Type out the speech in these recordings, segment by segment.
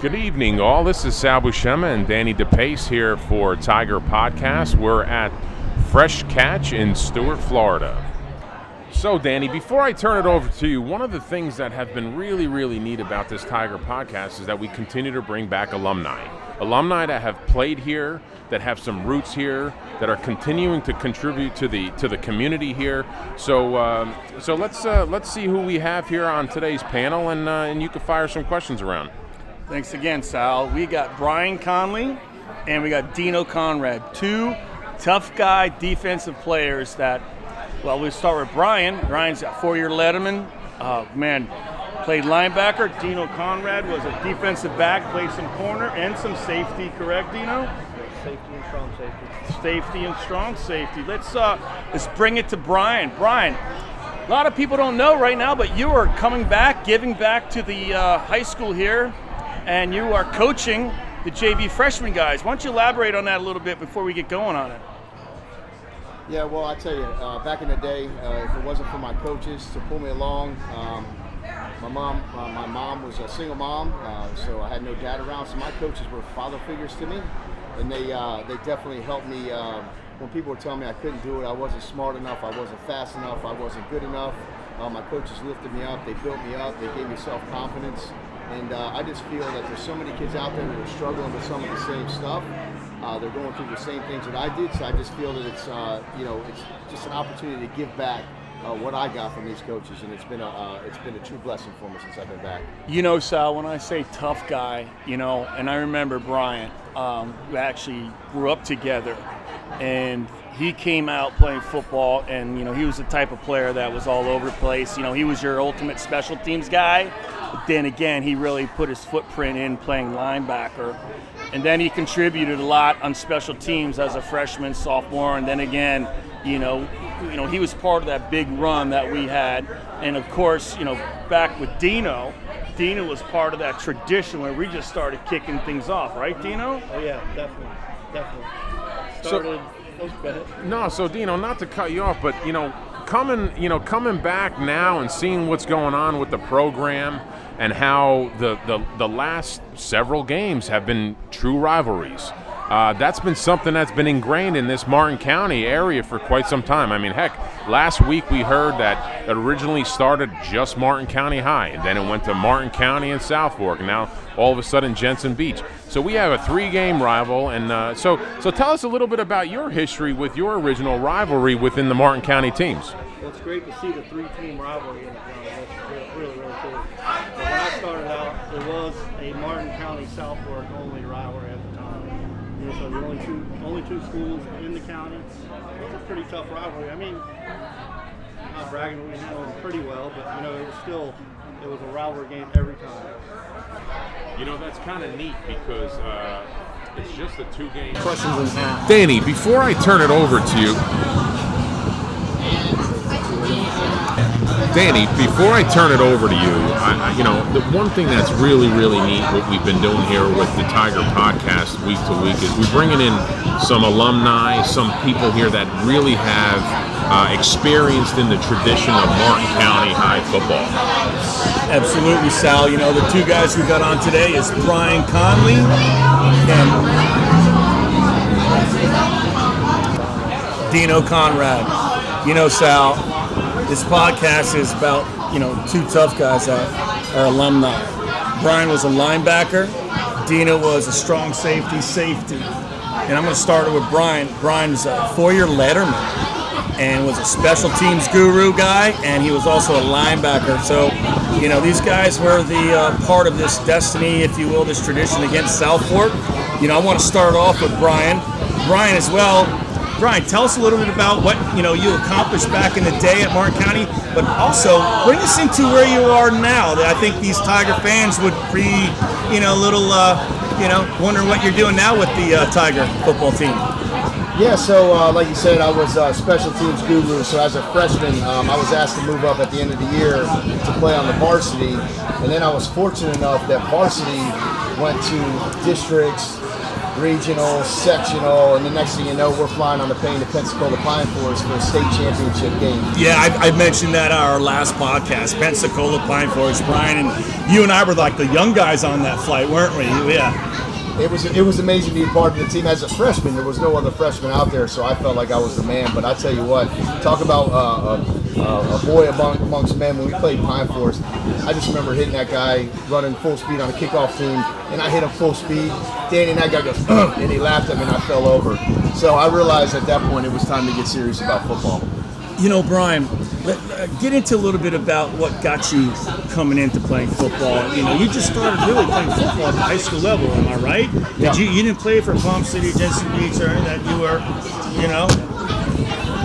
Good evening, all. This is Sal Buscema and Danny DePace here for Tiger Podcast. We're at Fresh Catch in Stuart, Florida. So, Danny, before I turn it over to you, one of the things that have been really, really neat about this Tiger Podcast is that we continue to bring back alumni. Alumni that have played here, that have some roots here, that are continuing to contribute to the to the community here. So, um, so let's uh, let's see who we have here on today's panel, and uh, and you can fire some questions around. Thanks again, Sal. We got Brian Conley and we got Dino Conrad, two tough guy defensive players that, well, we'll start with Brian. Brian's a four year Letterman. Uh, man, played linebacker. Dino Conrad was a defensive back, played some corner and some safety, correct, Dino? Safety and strong safety. Safety and strong safety. Let's uh, let's bring it to Brian. Brian, a lot of people don't know right now, but you are coming back, giving back to the uh, high school here and you are coaching the JV freshman guys. Why don't you elaborate on that a little bit before we get going on it? Yeah, well, I tell you, uh, back in the day, uh, if it wasn't for my coaches to pull me along, um, my mom, uh, my mom was a single mom, uh, so I had no dad around. So my coaches were father figures to me, and they uh, they definitely helped me. Um, when people were telling me I couldn't do it, I wasn't smart enough, I wasn't fast enough, I wasn't good enough. Uh, my coaches lifted me up, they built me up, they gave me self confidence. And uh, I just feel that there's so many kids out there that are struggling with some of the same stuff. Uh, they're going through the same things that I did, so I just feel that it's uh, you know it's just an opportunity to give back uh, what I got from these coaches, and it's been a uh, it's been a true blessing for me since I've been back. You know, Sal, when I say tough guy, you know, and I remember Brian, um, we actually grew up together, and he came out playing football, and you know, he was the type of player that was all over the place. You know, he was your ultimate special teams guy. But then again, he really put his footprint in playing linebacker. And then he contributed a lot on special teams as a freshman, sophomore, and then again, you know, you know, he was part of that big run that we had. And of course, you know, back with Dino, Dino was part of that tradition where we just started kicking things off, right, Dino? Oh yeah, definitely, definitely. Started. Oh, so, no, so Dino, not to cut you off, but you know, coming, you know, coming back now and seeing what's going on with the program and how the, the, the last several games have been true rivalries. Uh, that's been something that's been ingrained in this Martin County area for quite some time. I mean, heck, last week we heard that it originally started just Martin County High, and then it went to Martin County and South Fork, and now all of a sudden Jensen Beach. So we have a three-game rival, and uh, so so tell us a little bit about your history with your original rivalry within the Martin County teams. Well, it's great to see the three-team rivalry in the county. That's really, really cool. But when I started out, it was a Martin County South Fork only time. You know, so the only two only two schools in the county. It was a pretty tough rivalry. I mean, I'm not bragging, we handled them pretty well, but you know, it was still it was a rivalry game every time. You know, that's kind of neat because uh, it's just a two game. Questions in half. Danny, before I turn it over to you, Danny, before I turn it over to you, I, I, you know, the one thing that's really, really neat, what we've been doing here with the Tiger Podcast week to week, is we're bringing in some alumni, some people here that really have uh, experienced in the tradition of Martin County high football. Absolutely, Sal. You know, the two guys we got on today is Brian Conley and Dino Conrad. You know, Sal, this podcast is about, you know, two tough guys that are alumni. Brian was a linebacker, Dino was a strong safety, safety. And I'm going to start with Brian. Brian's a four year letterman and was a special teams guru guy, and he was also a linebacker. So, you know, these guys were the uh, part of this destiny, if you will, this tradition against South Fork. You know, I want to start off with Brian. Brian, as well, Brian, tell us a little bit about what you know you accomplished back in the day at Martin County, but also bring us into where you are now. That I think these Tiger fans would be, you know, a little, uh, you know, wondering what you're doing now with the uh, Tiger football team. Yeah, so uh, like you said, I was a special teams guru. So as a freshman, um, I was asked to move up at the end of the year to play on the varsity, and then I was fortunate enough that varsity went to districts, regional, sectional, and the next thing you know, we're flying on the plane to Pensacola Pine Forest for a state championship game. Yeah, I, I mentioned that on our last podcast, Pensacola Pine Forest. Brian and you and I were like the young guys on that flight, weren't we? Yeah. It was it was amazing to be part of the team as a freshman. There was no other freshman out there, so I felt like I was the man. But I tell you what, talk about uh, a, a, boy among, amongst men. When we played Pine Forest, I just remember hitting that guy running full speed on a kickoff team, and I hit him full speed. Danny and that guy goes, and he laughed at me, and I fell over. So I realized at that point it was time to get serious about football. You know, Brian, let, uh, get into a little bit about what got you coming into playing football. You know, you just started really playing football at the high school level, am I right? Yeah. Did you you didn't play for Palm City, Jensen Beach, or anything that you were, you know?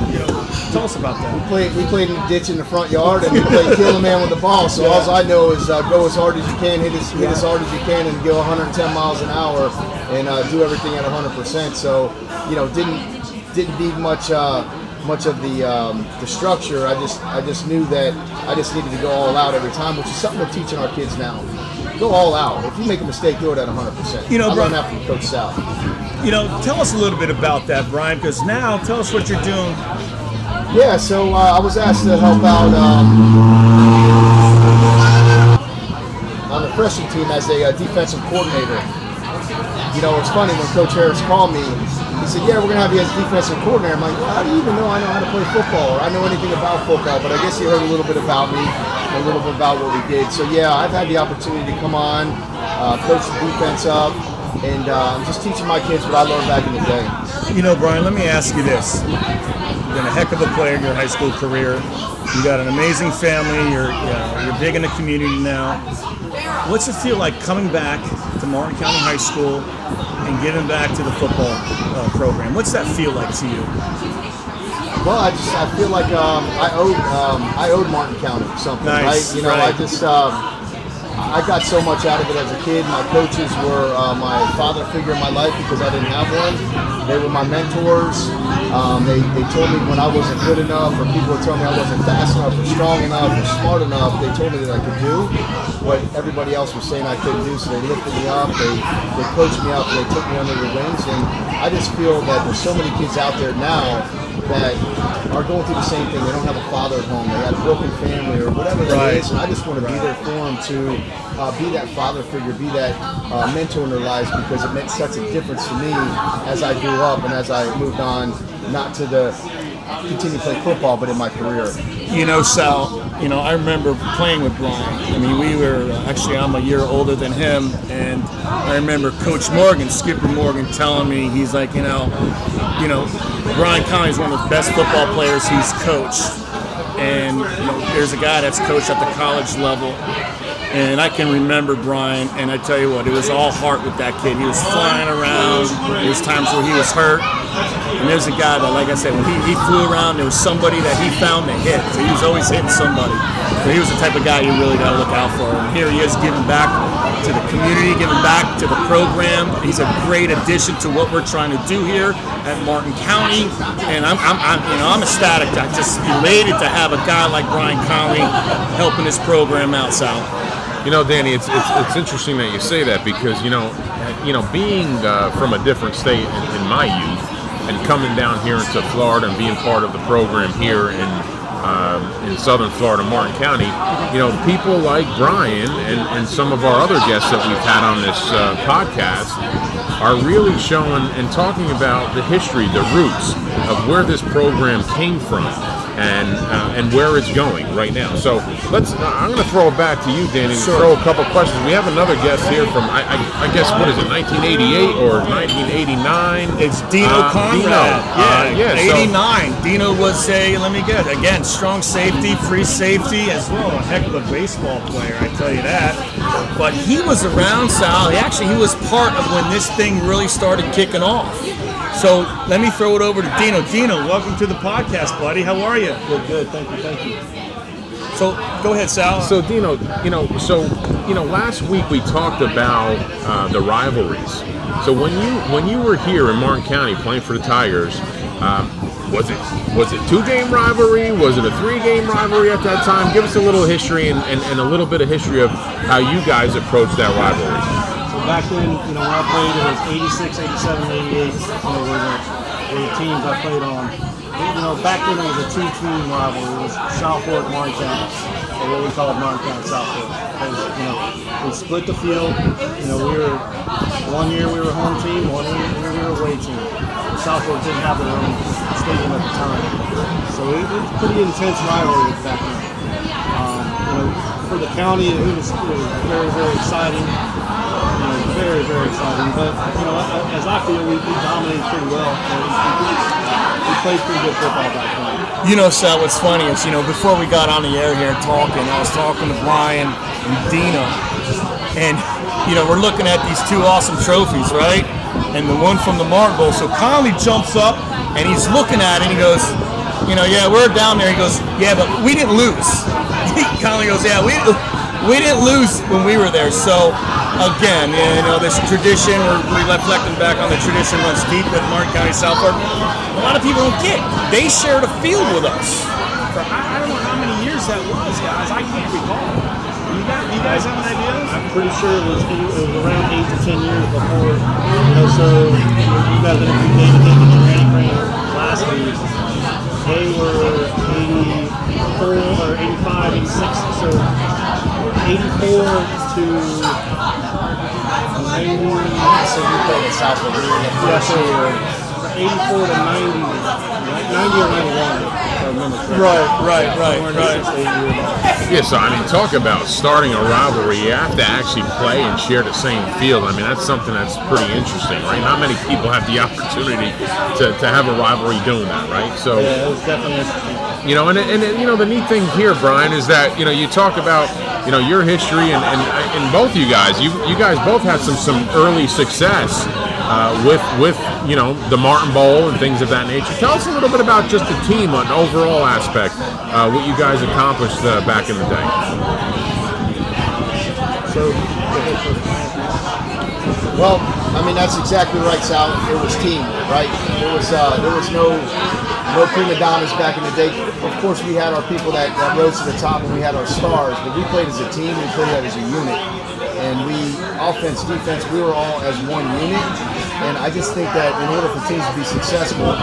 You know, tell us about that. We played, we played in the ditch in the front yard, and we played kill a man with the ball. So all I know is uh, go as hard as you can, hit as, hit as hard as you can, and go 110 miles an hour, and uh, do everything at 100%. So you know, didn't didn't need much. Uh, much of the um, the structure. I just I just knew that I just needed to go all out every time, which is something we're teaching our kids now. Go all out. If you make a mistake, do it at 100. percent You know, I bro- learned that from Coach Sal. You know, tell us a little bit about that, Brian, because now tell us what you're doing. Yeah, so uh, I was asked to help out um, on the freshman team as a uh, defensive coordinator. You know, it's funny when Coach Harris called me. He said, "Yeah, we're gonna have you as defensive coordinator." I'm like, "How do you even know I know how to play football or I know anything about football?" But I guess he heard a little bit about me, a little bit about what we did. So yeah, I've had the opportunity to come on, uh, coach the defense up, and uh, just teaching my kids what I learned back in the day. You know, Brian, let me ask you this. You've been a heck of a player in your high school career. You got an amazing family. You're you know, you're big in the community now. What's it feel like coming back to Martin County High School and giving back to the football uh, program? What's that feel like to you? Well, I just I feel like um, I owed um, I owed Martin County something, Nice, right? You know, right. I just um, I got so much out of it as a kid. My coaches were uh, my father figure in my life because I didn't have one. They were my mentors. Um, they, they told me when I wasn't good enough, or people would tell me I wasn't fast enough, or strong enough, or smart enough. They told me that I could do what everybody else was saying I couldn't do. So they lifted me up, they they coached me up, they took me under their wings, and I just feel that there's so many kids out there now that are going through the same thing. They don't have a father at home. They got a broken family or whatever that Right. is. And I just want to be there for them to uh, be that father figure, be that uh, mentor in their lives because it meant such a difference to me as I grew up and as I moved on, not to the continue to play football, but in my career. You know, Sal, you know, I remember playing with Brian. I mean, we were uh, actually, I'm a year older than him, and I remember Coach Morgan, Skipper Morgan, telling me, he's like, you know, you know, Brian Conley is one of the best football players he's coached. And, you know, there's a guy that's coached at the college level. And I can remember Brian, and I tell you what, it was all heart with that kid. He was flying around. There was times where he was hurt. And there's a guy that, like I said, when he, he flew around, there was somebody that he found to hit. So he was always hitting somebody. So he was the type of guy you really got to look out for. And here he is giving back to the community, giving back to the program. He's a great addition to what we're trying to do here at Martin County. And I'm, I'm, I'm you know, I'm ecstatic. I'm just elated to have a guy like Brian Conley helping this program out, Sal. You know, Danny, it's, it's it's interesting that you say that because you know, you know, being uh, from a different state in, in my youth and coming down here into Florida and being part of the program here in um, in Southern Florida, Martin County, you know, people like Brian and, and some of our other guests that we've had on this uh, podcast are really showing and talking about the history, the roots of where this program came from and uh, and where it's going right now. So let's. Uh, I'm going to throw it back to you, Danny. and Sure. Throw a couple questions. We have another guest here from I, I, I guess what is it, 1988 or 1989? It's Dino Uh, Conrad. Dino. Yeah, Uh, yeah, so- 89. Dino was a, let me get, again, strong safety, free safety, as well. A heck of a baseball player, I tell you that. But he was around, Sal. He actually, he was part of when this thing really started kicking off. So let me throw it over to Dino. Dino, welcome to the podcast, buddy. How are you? Good, good. Thank you, thank you. So go ahead, Sal. So Dino, you know, so you know, last week we talked about uh, the rivalries. So when you when you were here in Martin County playing for the Tigers, um, was it was it two game rivalry? Was it a three game rivalry at that time? Give us a little history and, and, and a little bit of history of how you guys approached that rivalry. Back then, you know, when I played, it was 86, 87, 88. You know, were the, were the teams I played on. You know, back then it was a two-team rivalry. It was South Fork, Martin or what we called Martin County South Fork. Because, you know, we split the field. You know, we were one year we were home team, one year we were away team. South didn't have their own stadium at the time, so it, it was pretty intense rivalry back then. Um, you know, for the county, it was, it was very, very exciting. Very, very exciting. But you know, as I feel, we, we dominated pretty well. We, played pretty good football back then. You know, Sal, what's funny is, you know, before we got on the air here talking, I was talking to Brian and Dino, and, you know, we're looking at these two awesome trophies, right? And the one from the Bowl. So Conley jumps up and he's looking at it and he goes, you know, yeah, we're down there. He goes, yeah, but we didn't lose. Conley goes, yeah, we we didn't lose when we were there. So again, you know, this tradition, we're reflecting back on the tradition runs deep with Martin County South Fork. A lot of people don't get. They shared a field with us. For, I, I don't know how many years that was, guys. I can't recall. You guys, you guys have an idea? I'm pretty sure it was, it was around eight to ten years before. You know, so you guys interviewed David Higgins and Randy Kramer last week. They were 84 or 85, 86. So 84 to 90. So you played at South Fork. Yeah, so 84 to 90, 90 or 91, if I remember correctly. Right, right, right, right. six to eight year mark. Yeah, so I mean, talk about starting a rivalry. You have to actually play and share the same field. I mean, that's something that's pretty interesting, right? Not many people have the opportunity to, to have a rivalry doing that, right? So, Yeah, it was definitely you know, and, and you know, the neat thing here, Brian, is that you know you talk about you know your history and and, and both you guys, you you guys both had some some early success uh, with with you know the Martin Bowl and things of that nature. Tell us a little bit about just the team, an overall aspect, uh, what you guys accomplished uh, back in the day. So, Well, I mean that's exactly right, Sal. It was team, right? There was uh, there was no no prima donnas back in the day. Of course, we had our people that, that rose to the top, and we had our stars. But we played as a team. We played as a unit, and we offense, defense, we were all as one unit. And I just think that in order for teams to be successful,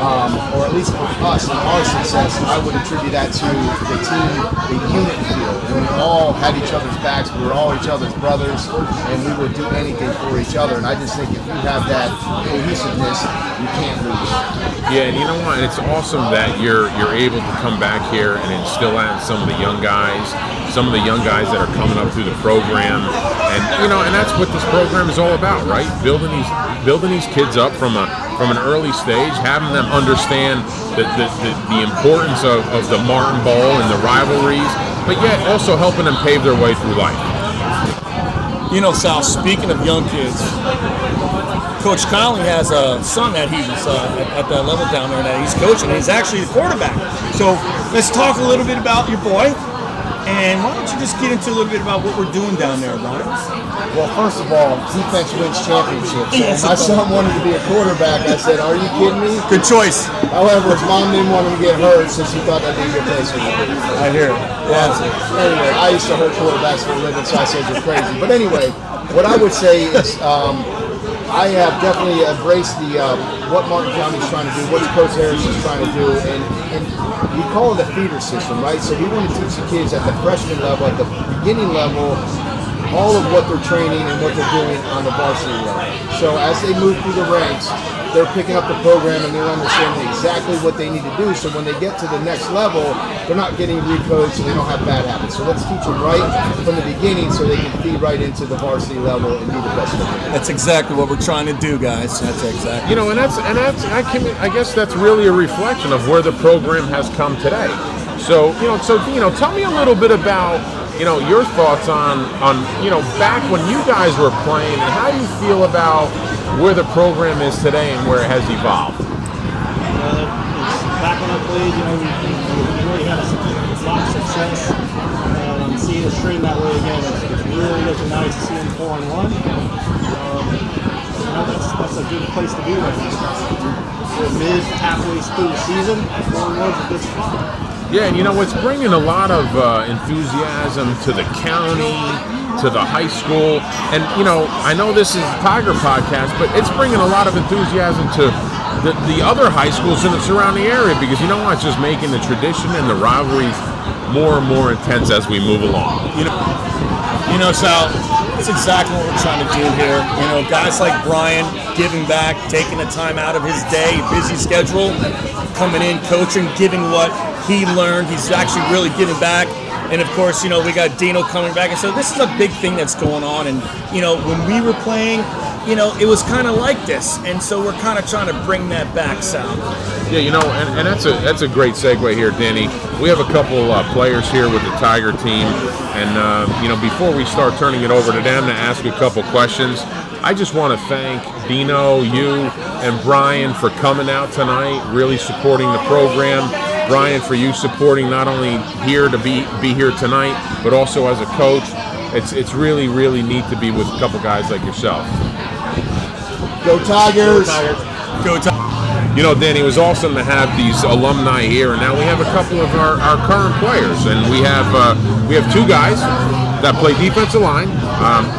um, or at least for us and our success, I would attribute that to the team, the unit feel. And we all had each other's backs. We were all each other's brothers, and we would do anything for each other. And I just think if you have that cohesiveness, you can't lose. Yeah, and you know what? It's awesome that you're you're able to come back here and instill that in some of the young guys, some of the young guys that are coming up through the program, and you know, and that's what this program is all about, right? Building these building these kids up from a from an early stage, having them understand the the, the, the importance of, of the Martin Bowl and the rivalries, but yet also helping them pave their way through life. You know, Sal, speaking of young kids, Coach Conley has a son that he's uh, at, at that level down there that he's coaching. He's actually the quarterback. So let's talk a little bit about your boy. And why don't you just get into a little bit about what we're doing down there, Brian? Well, first of all, defense wins championships. Yes, my it son wanted to be a quarterback. I said, "Are you kidding me?" Good choice. However, his mom didn't want him to get hurt, so she thought that'd be a good place for him. I hear it. Yeah. Anyway, I used to hurt quarterbacks for a living, so I said you're crazy. But anyway, what I would say is um, I have definitely embraced the uh, what Martin County is trying to do, what Coach Harris is trying to do, and, and we call it a feeder system, right? So we want to teach the kids at the freshman level, at the beginning level, all of what they're training and what they're doing on the varsity level. So as they move through the ranks, they're picking up the program and they're understanding exactly what they need to do. So when they get to the next level, they're not getting recoached and they don't have bad habits. So let's teach them right from the beginning so they can feed right into the varsity level and be the best they can. That's exactly what we're trying to do, guys. That's exactly. You know, and that's and that's I can I guess that's really a reflection of where the program has come today. So you know, so you know, tell me a little bit about you know your thoughts on on you know back when you guys were playing and how do you feel about where the program is today and where it has evolved. Back when I played, you know, we, really had a, lot of success. Um, seeing us train that way again, it's, it's really looking nice to see them four and one. Um, you know, that's, that's a good place to be right now. We're mid, halfway through the season. Four and one's a good spot. Yeah, and you know it's bringing a lot of uh, enthusiasm to the county to the high school. And, you know, I know this is Tiger podcast, but it's bringing a lot of enthusiasm to the, the other high schools in the surrounding area because, you know it's just making the tradition and the rivalries more and more intense as we move along. You know, you know, Sal, that's exactly what we're trying to do here. You know, guys like Brian giving back, taking the time out of his day, busy schedule, coming in, coaching, giving what he learned. He's actually really giving back. And of course, you know, we got Dino coming back. And so this is a big thing that's going on. And, you know, when we were playing, you know, it was kind of like this. And so we're kind of trying to bring that back, Sal. Yeah, you know, and, and that's a that's a great segue here, Denny. We have a couple uh, players here with the Tiger team, and uh, you know, before we start turning it over to them to ask a couple questions, I just want to thank Dino, you, and Brian for coming out tonight, really supporting the program. Brian, for you supporting not only here to be be here tonight, but also as a coach. It's it's really really neat to be with a couple guys like yourself. Go Tigers! Go Tigers. You know, Danny, it was awesome to have these alumni here, and now we have a couple of our, our current players, and we have uh, we have two guys that play defensive line um,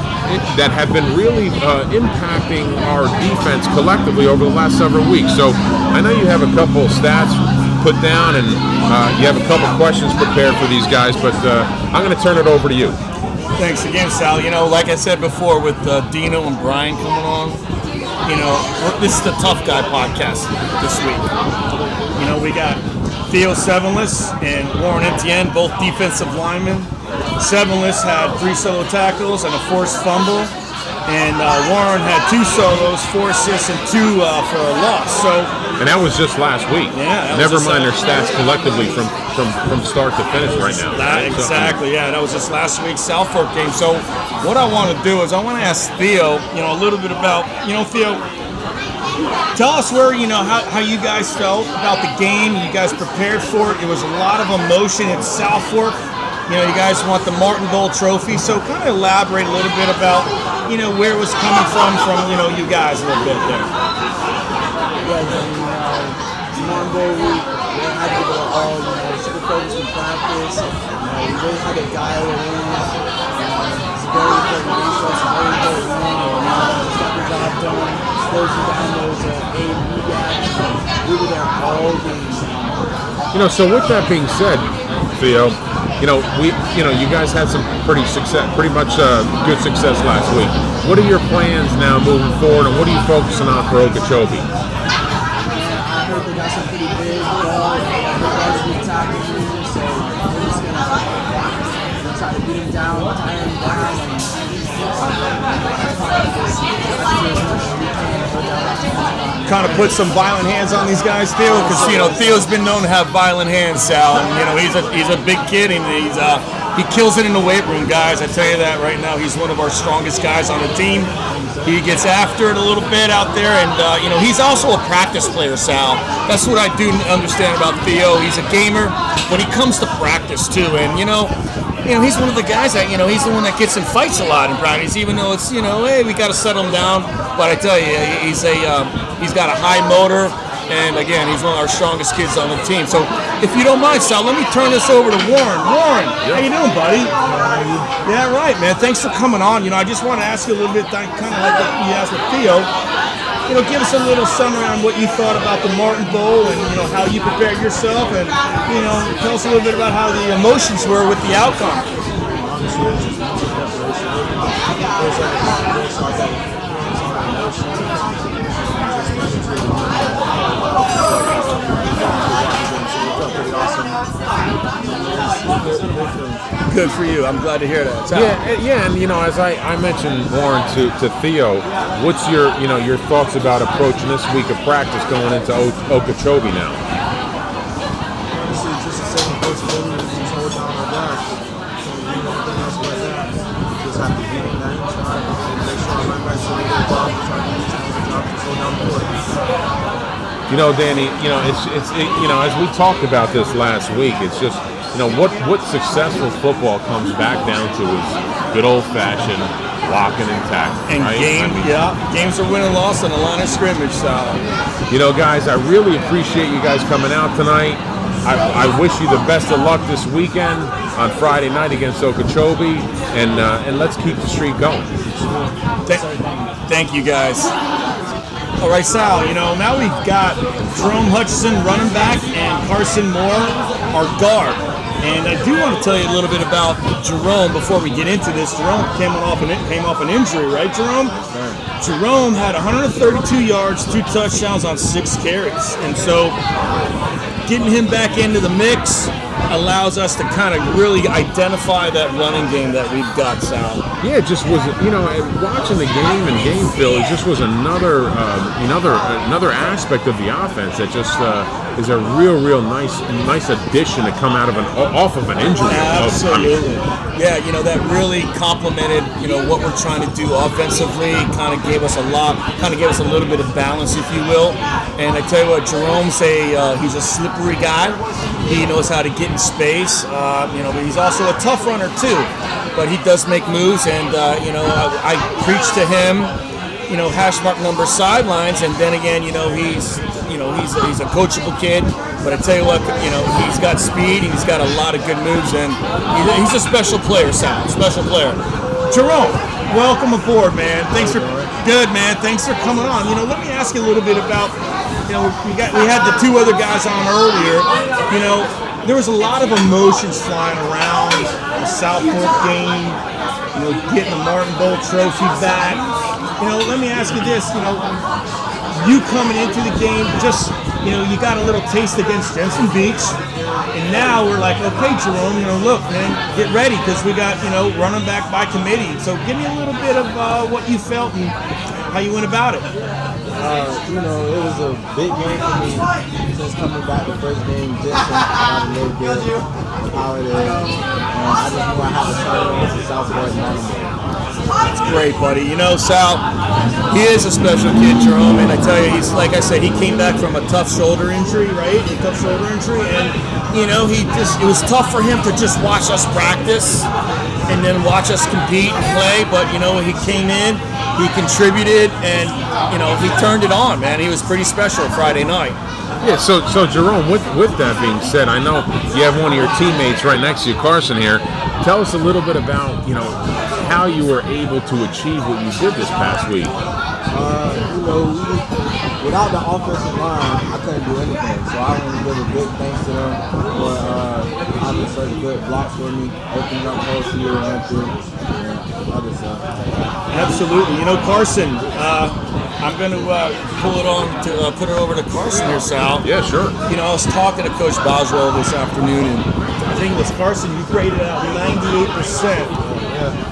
that have been really uh, impacting our defense collectively over the last several weeks. So I know you have a couple of stats put down, and uh, you have a couple of questions prepared for these guys, but uh, I'm going to turn it over to you. Thanks again, Sal. You know, like I said before, with uh, Dino and Brian coming on, you know, this is the Tough Guy podcast this week. You know, we got Theo Sevenless and Warren Etienne, both defensive linemen. Sevenless had three solo tackles and a forced fumble, and uh, Warren had two solos, four assists, and two uh, for a loss. So And that was just last week. Yeah, Never mind their stats collectively from, from, from start to finish right now. That, right? So- exactly, yeah. That was just last week's South Fork game. So, what I want to do is I want to ask Theo, you know, a little bit about, you know, Theo, tell us where, you know, how, how you guys felt about the game. You guys prepared for it. It was a lot of emotion at South Fork. You know, you guys want the Martin Bowl trophy. So, kind of elaborate a little bit about, you know, where it was coming from, from, you know, you guys a little bit there. Yeah, I mean, uh, Martin Bowl week, we had to give it all, you know, super focused in practice. You know, we really had to dial it in. Uh, it's a very important game for us, a very important win. And, you know, just got the job done, closing down those uh, A gaps. We were there all game. You know, so with that being said, Theo, you know, we, you know, you guys had some pretty success, pretty much uh, good success last week. What are your plans now moving forward, and what are you focusing on for Okeechobee? Kind of put some violent hands on these guys, Theo? Because you know Theo's been known to have violent hands, Sal, and you know he's a he's a big kid and he's uh, he kills it in the weight room, guys. I tell you that right now. He's one of our strongest guys on the team. He gets after it a little bit out there, and uh, you know he's also a practice player, Sal. That's what I do understand about Theo. He's a gamer, but he comes to practice too, and you know. You know, he's one of the guys that, you know, he's the one that gets in fights a lot in practice, even though it's, you know, hey, we got to settle him down. But I tell you, he's a, um, he's got a high motor, and again, he's one of our strongest kids on the team. So, if you don't mind, Sal, let me turn this over to Warren. Warren, how you doing, buddy? Yeah, right, man. Thanks for coming on. You know, I just want to ask you a little bit, kind of like you asked with Theo. You know, give us a little summary on what you thought about the Martin Bowl and you know how you prepared yourself, and you know, tell us a little bit about how the emotions were with the outcome. honestly, Good for you. I'm glad to hear that. Sal. Yeah, and- yeah, and you know, as I, I mentioned, Warren, to, to Theo, what's your you know your thoughts about approaching this week of practice going into o- Okeechobee now? Honestly, just the same approachability, just hold down our backs. So, you know, nothing else but that. Just have to beat them down, try to make sure our right backs do their job, try to do the job, just hold down the court. You know, Danny, you know, it's it's it, you know, as we talked about this last week, it's just you know what what successful football comes back down to is good old fashioned blocking and tackling, And right? game, I mean, yeah, games are win and lost on the line of scrimmage, Sal. You know, guys, I really appreciate you guys coming out tonight. I, I wish you the best of luck this weekend on Friday night against Okeechobee, and uh, and let's keep the streak going. Th- thank you guys. All right, Sal. You know now we've got Jerome Hutchinson running back and Carson Moore our guard. And I do want to tell you a little bit about Jerome before we get into this. Jerome came off an came off an injury, right, Jerome? Jerome had 132 yards, two touchdowns on six carries, and so getting him back into the mix allows us to kind of really identify that running game that we've got, Sal. Yeah, it just was you know watching the game and game film. It just was another um, another another aspect of the offense that just uh, is a real real nice nice addition to come out of an off of an injury. Absolutely. Yeah, you know that really complemented you know what we're trying to do offensively. Kind of gave us a lot, kind of gave us a little bit of balance, if you will. And I tell you what, Jerome's a uh, he's a slippery guy. He knows how to get in space. Uh, you know, but he's also a tough runner too. But he does make moves, and uh, you know, I, I preach to him. You know, hash mark number sidelines, and then again, you know, he's you know he's a, he's a coachable kid. But I tell you what, you know, he's got speed. He's got a lot of good moves, and he's a special player, Sal. Special player. Jerome, welcome aboard, man. Thanks for good, man. Thanks for coming on. You know, let me ask you a little bit about. You know, we got we had the two other guys on earlier. You know, there was a lot of emotions flying around the South Fork game. You know, getting the Martin Bowl trophy back. You know, let me ask you this. You know, you coming into the game, just you know, you got a little taste against Jensen Beach, and now we're like, okay, Jerome, you know, look, man, get ready because we got you know running back by committee. So give me a little bit of uh, what you felt and how you went about it. Uh, you know, it was a big game for me since coming back the first game. Jensen had a little bit of holiday, and I just knew I had to start against the South Fork Mountain That's great, buddy. You know, Sal, he is a special kid, Jerome, and I tell you, he's like I said, he came back from a tough shoulder injury, right? A tough shoulder injury, and you know, he just it was tough for him to just watch us practice and then watch us compete and play. But you know, he came in, he contributed, and you know, he turned it on, man. He was pretty special Friday night. Yeah, so so Jerome, with with that being said, I know you have one of your teammates right next to you, Carson here. Tell us a little bit about you know how you were able to achieve what you did this past week. Uh, you know, we, without the offensive line, I couldn't do anything. So I want to give a big thanks to them for uh, having such good blocks for me, opening up holes here and there, and other stuff. Absolutely. You know, Carson, uh, I'm going to uh, pull it on to uh, put it over to Carson here, Sal. Yeah, sure. You know, I was talking to Coach Boswell this afternoon, and I think it was Carson. You graded out 98 percent.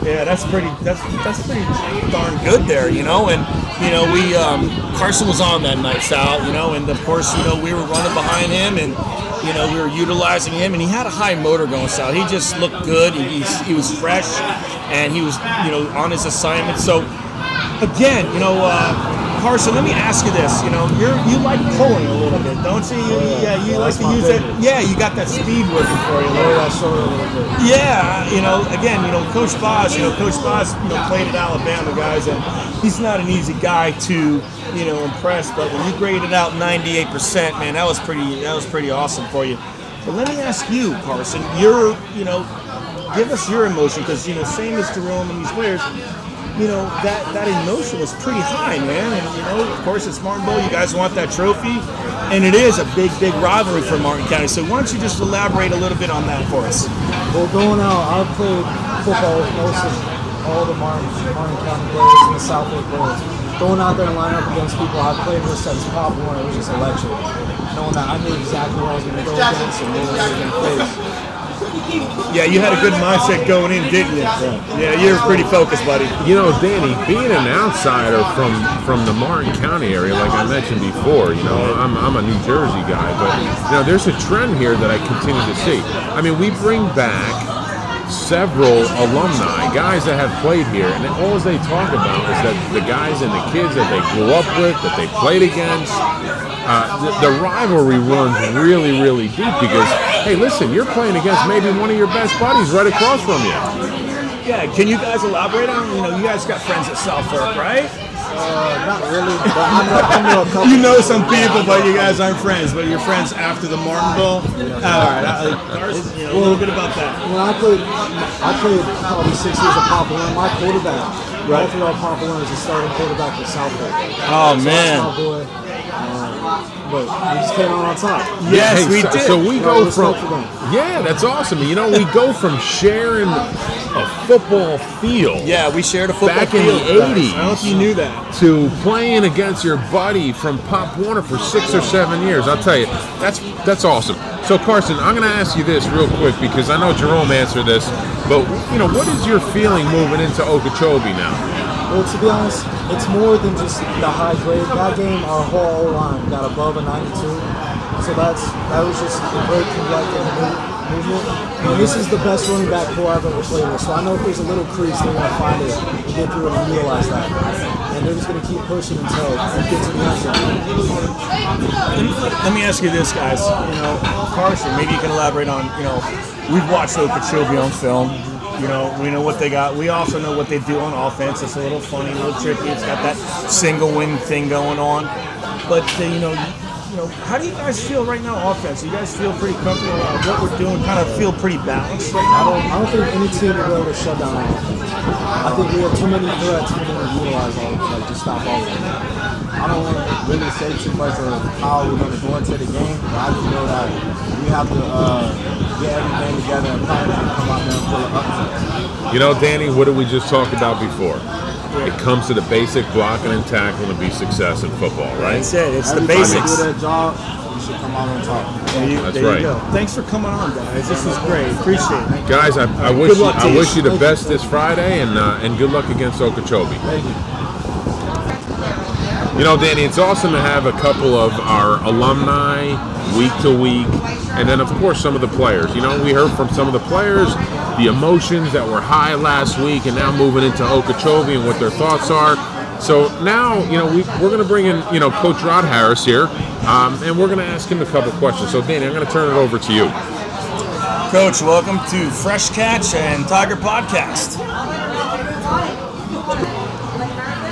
Yeah, that's pretty. That's that's pretty darn good there, you know. And you know, we um, Carson was on that night, Sal. You know, and of course, you know, we were running behind him, and you know, we were utilizing him, and he had a high motor going, Sal. He just looked good. He, he's, he was fresh, and he was, you know, on his assignment. So, again, you know. Uh, Carson, let me ask you this. You know, you're you like pulling a little bit, don't you? you oh, yeah, you like to use that. Yeah, you got that speed working for you. a little Lower bit. that shoulder a little bit. Yeah, you know, again, you know, Coach Boz, you know, Coach Boz, you know, played at Alabama, guys, and he's not an easy guy to, you know, impress. But when you graded out 98%, man, that was pretty, that was pretty awesome for you. But let me ask you, Carson, you're, you know, give us your emotion because you know, same as Jerome and these players. You know that that emotion was pretty high, man. And you know, of course, it's Martin Bowl. You guys want that trophy, and it is a big, big rivalry for Martin County. So why don't you just elaborate a little bit on that for us? Well, going out, I played football with most of all the Martin, Martin County players and the South Lake players. Going out there and lining up against people I've played with since Pop Warner, it was just electric. Knowing that I knew exactly what I was going to go against and what I was going to face. Yeah, you had a good mindset going in, didn't you? Yeah, you're pretty focused, buddy. You know, Danny, being an outsider from from the Martin County area, like I mentioned before, you know, I'm, I'm a New Jersey guy, but you know, there's a trend here that I continue to see. I mean, we bring back several alumni, guys that have played here, and all they talk about is that the guys and the kids that they grew up with, that they played against, uh, the, the rivalry runs really, really deep because, hey, listen, you're playing against maybe one of your best buddies right across from you. Yeah, can you guys elaborate on? You know, you guys got friends at South Fork, right? Uh, not really, but I know, I know a couple. You know some people, but you guys aren't friends. But you're friends after the Martin Bowl. All right, I, Carson, you know, a little bit about that. When I played, I played probably six years of Pop Warner. My quarterback, Right. both of our Pop Warner is the starting quarterback for Southwood. Oh So man. That's my boy. Um, but we just came out on top. Yes, Hey, we so, did. So we No, go from yeah, that's awesome. You know, we go from sharing a football field Yeah, we shared a football field. Back in the 80s. I don't know if you knew that. to playing against your buddy from Pop Warner for six or seven years. I'll tell you, that's that's awesome. So Carson, I'm going to ask you this real quick because I know Jerome answered this, but you know, what is your feeling moving into Okeechobee now? Well, to be honest, it's more than just the high grade. That game, our whole line got above a 92. So that's that was just a great movement. And this is the best running back core I've ever played with. So I know if there's a little crease, they're going to find it and get through it and realize that. And they're just going to keep pushing until we get to the end zone. Let me ask you this, guys. You know, Carson, maybe you can elaborate on. You know, we've watched Okeechobee on film. You know, we know what they got. We also know what they do on offense. It's a little funny, a little tricky. It's got that single wing thing going on. But uh, you know, you know, how do you guys feel right now offense? You guys feel pretty comfortable about what we're doing? Kind of feel pretty balanced right I don't, I don't think any team will be able to shut down our offense. I think we have too many threats for them to utilize all like to stop all of them. I don't want to really say too much of how we're going to go into the game, but I just know that we have to uh, get everything together and plan come out there and pull it up. You know, Danny, what did we just talk about before? It comes to the basic blocking and tackling to be success in football, right? That's it. It's the Every time basics. do that job, you should come out on top. There you, That's there you right. go. Thanks for coming on, guys. This is great. Appreciate it. Guys, I, I Good wish you, I you. wish you the Thank you. best this Friday, and uh, and good luck against Okeechobee. You know, Danny, it's awesome to have a couple of our alumni week to week, and then of course some of the players. You know, we heard from some of the players the emotions that were high last week, and now moving into Okeechobee and what their thoughts are. So now, you know, we, we're going to bring in, you know, Coach Rod Harris here, um, and we're going to ask him a couple questions. So, Danny, I'm going to turn it over to you. Coach, welcome to Fresh Catch and Tiger Podcast.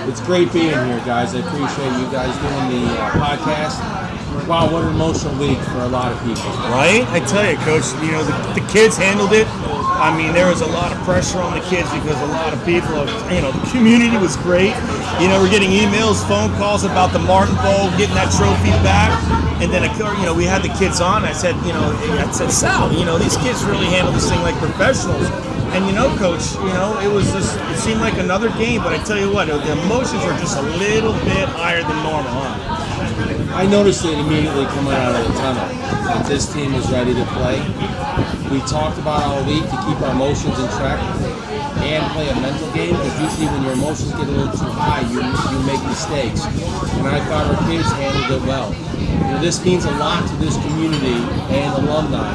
It's great being here, guys. I appreciate you guys doing the uh, podcast. Wow, what an emotional week for a lot of people. Right? I tell you, Coach, you know, the, the kids handled it. I mean, there was a lot of pressure on the kids because a lot of people, you know, the community was great. You know, we're getting emails, phone calls about the Martin Bowl, getting that trophy back. And then, you know, we had the kids on. I said, you know, I said, Sal, you know, these kids really handle this thing like professionals. And you know, Coach, you know, it was just, it seemed like another game, but I tell you what, the emotions were just a little bit higher than normal, huh? I noticed it immediately coming out of the tunnel that this team is ready to play. We talked about all week to keep our emotions in check and play a mental game because usually when your emotions get a little too high, you, you make mistakes. And I thought our kids handled it well. You know, this means a lot to this community and alumni.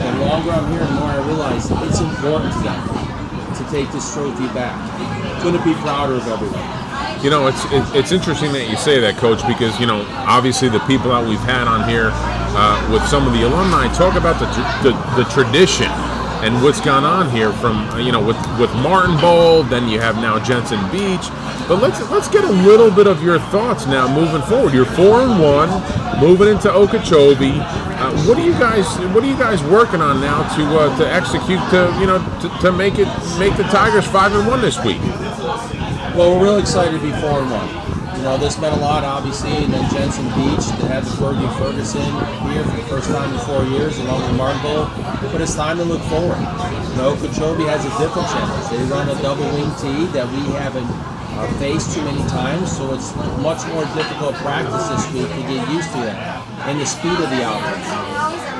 And the longer I'm here, the more I realize it's important to them to take this trophy back. Couldn't be prouder of everyone. You know, it's it's interesting that you say that, Coach, because you know, obviously the people that we've had on here uh, with some of the alumni talk about the, the the tradition and what's gone on here from uh, you know with with Martin Bowl, then you have now Jensen Beach. But let's let's get a little bit of your thoughts now moving forward. You're four and one, moving into Okeechobee. Uh, what are you guys What are you guys working on now to uh, to execute to you know to, to make it make the Tigers five and one this week? Well, we're really excited to be four and one. You know, this meant a lot, obviously, and then Jensen Beach to have the Fergie Ferguson here for the first time in four years, along with Martin Bowl. But it's time to look forward. You know, has a different challenge. They run a double wing tee that we haven't uh, faced too many times, so it's much more difficult practice this week to get used to that and the speed of the outlets.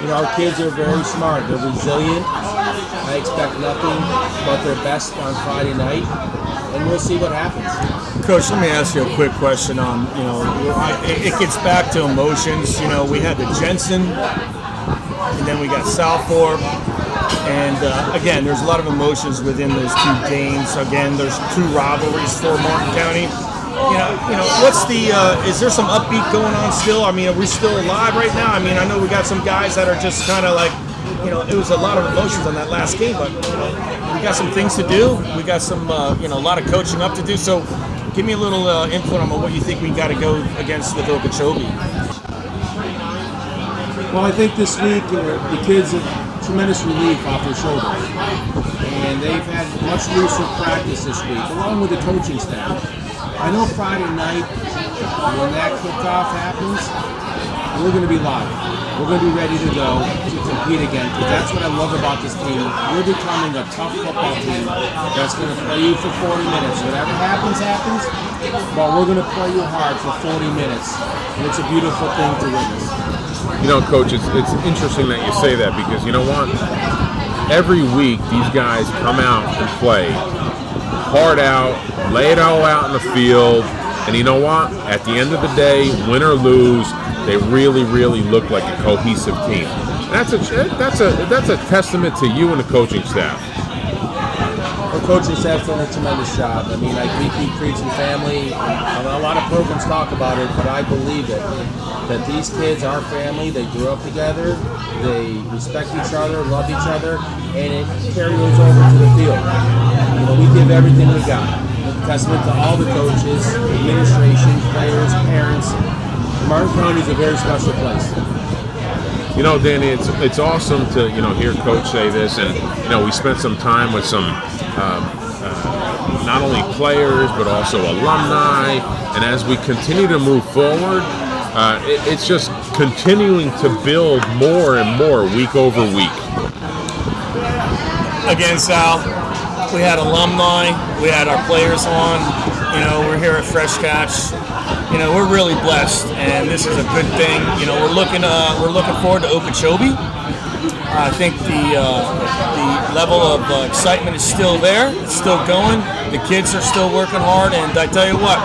You know, our kids are very smart. They're resilient. I expect nothing but their best on Friday night, and we'll see what happens. Coach, let me ask you a quick question on, you know, it gets back to emotions. You know, we had the Jensen, and then we got South Fork. And uh, again, there's a lot of emotions within those two games. Again, there's two rivalries for Martin County. You know, you know, what's the? Uh, is there some upbeat going on still? I mean, are we still alive right now? I mean, I know we got some guys that are just kind of like, you know, it was a lot of emotions on that last game, but you know, we got some things to do. We got some, uh, you know, a lot of coaching up to do. So, give me a little uh, input on what you think we got to go against with Okeechobee. Well, I think this week uh, the kids have tremendous relief off their shoulders. And they've had much looser practice this week, along with the coaching staff. I know Friday night, when that kickoff happens, we're going to be live. We're going to be ready to go to compete again because that's what I love about this team. We're becoming a tough football team that's going to play you for 40 minutes. Whatever happens, happens, but we're going to play you hard for 40 minutes. And it's a beautiful thing to witness. You know, coach, it's, it's interesting that you say that because you know what? Every week, these guys come out and play hard out, lay it all out in the field, and you know what? At the end of the day, win or lose, they really, really look like a cohesive team. That's a that's a that's a testament to you and the coaching staff. Our coaching staff's done a tremendous job. I mean, like we keep preaching family. A lot of programs talk about it, but I believe it. That these kids are family. They grew up together. They respect each other, love each other, and it carries over to the field. You know, we give everything we got. Testament to all the coaches, administration, players, parents. Martin County is a very special place. You know, Danny, it's it's awesome to you know hear Coach say this, and you know we spent some time with some um, uh, not only players but also alumni, and as we continue to move forward, uh, it, it's just continuing to build more and more week over week. Again, Sal, we had alumni, we had our players on. You know, we're here at Fresh Catch. You know, we're really blessed, and this is a good thing. You know, we're looking uh, we're looking forward to Okeechobee. I think the uh, the level of uh, excitement is still there. It's still going. The kids are still working hard, and I tell you what,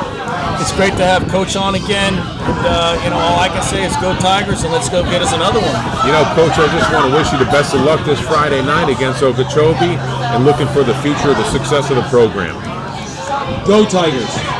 it's great to have Coach on again. And uh, you know, all I can say is go Tigers, and let's go get us another one. You know, Coach, I just want to wish you the best of luck this Friday night against Okeechobee, and looking for the future of the success of the program. Go Tigers!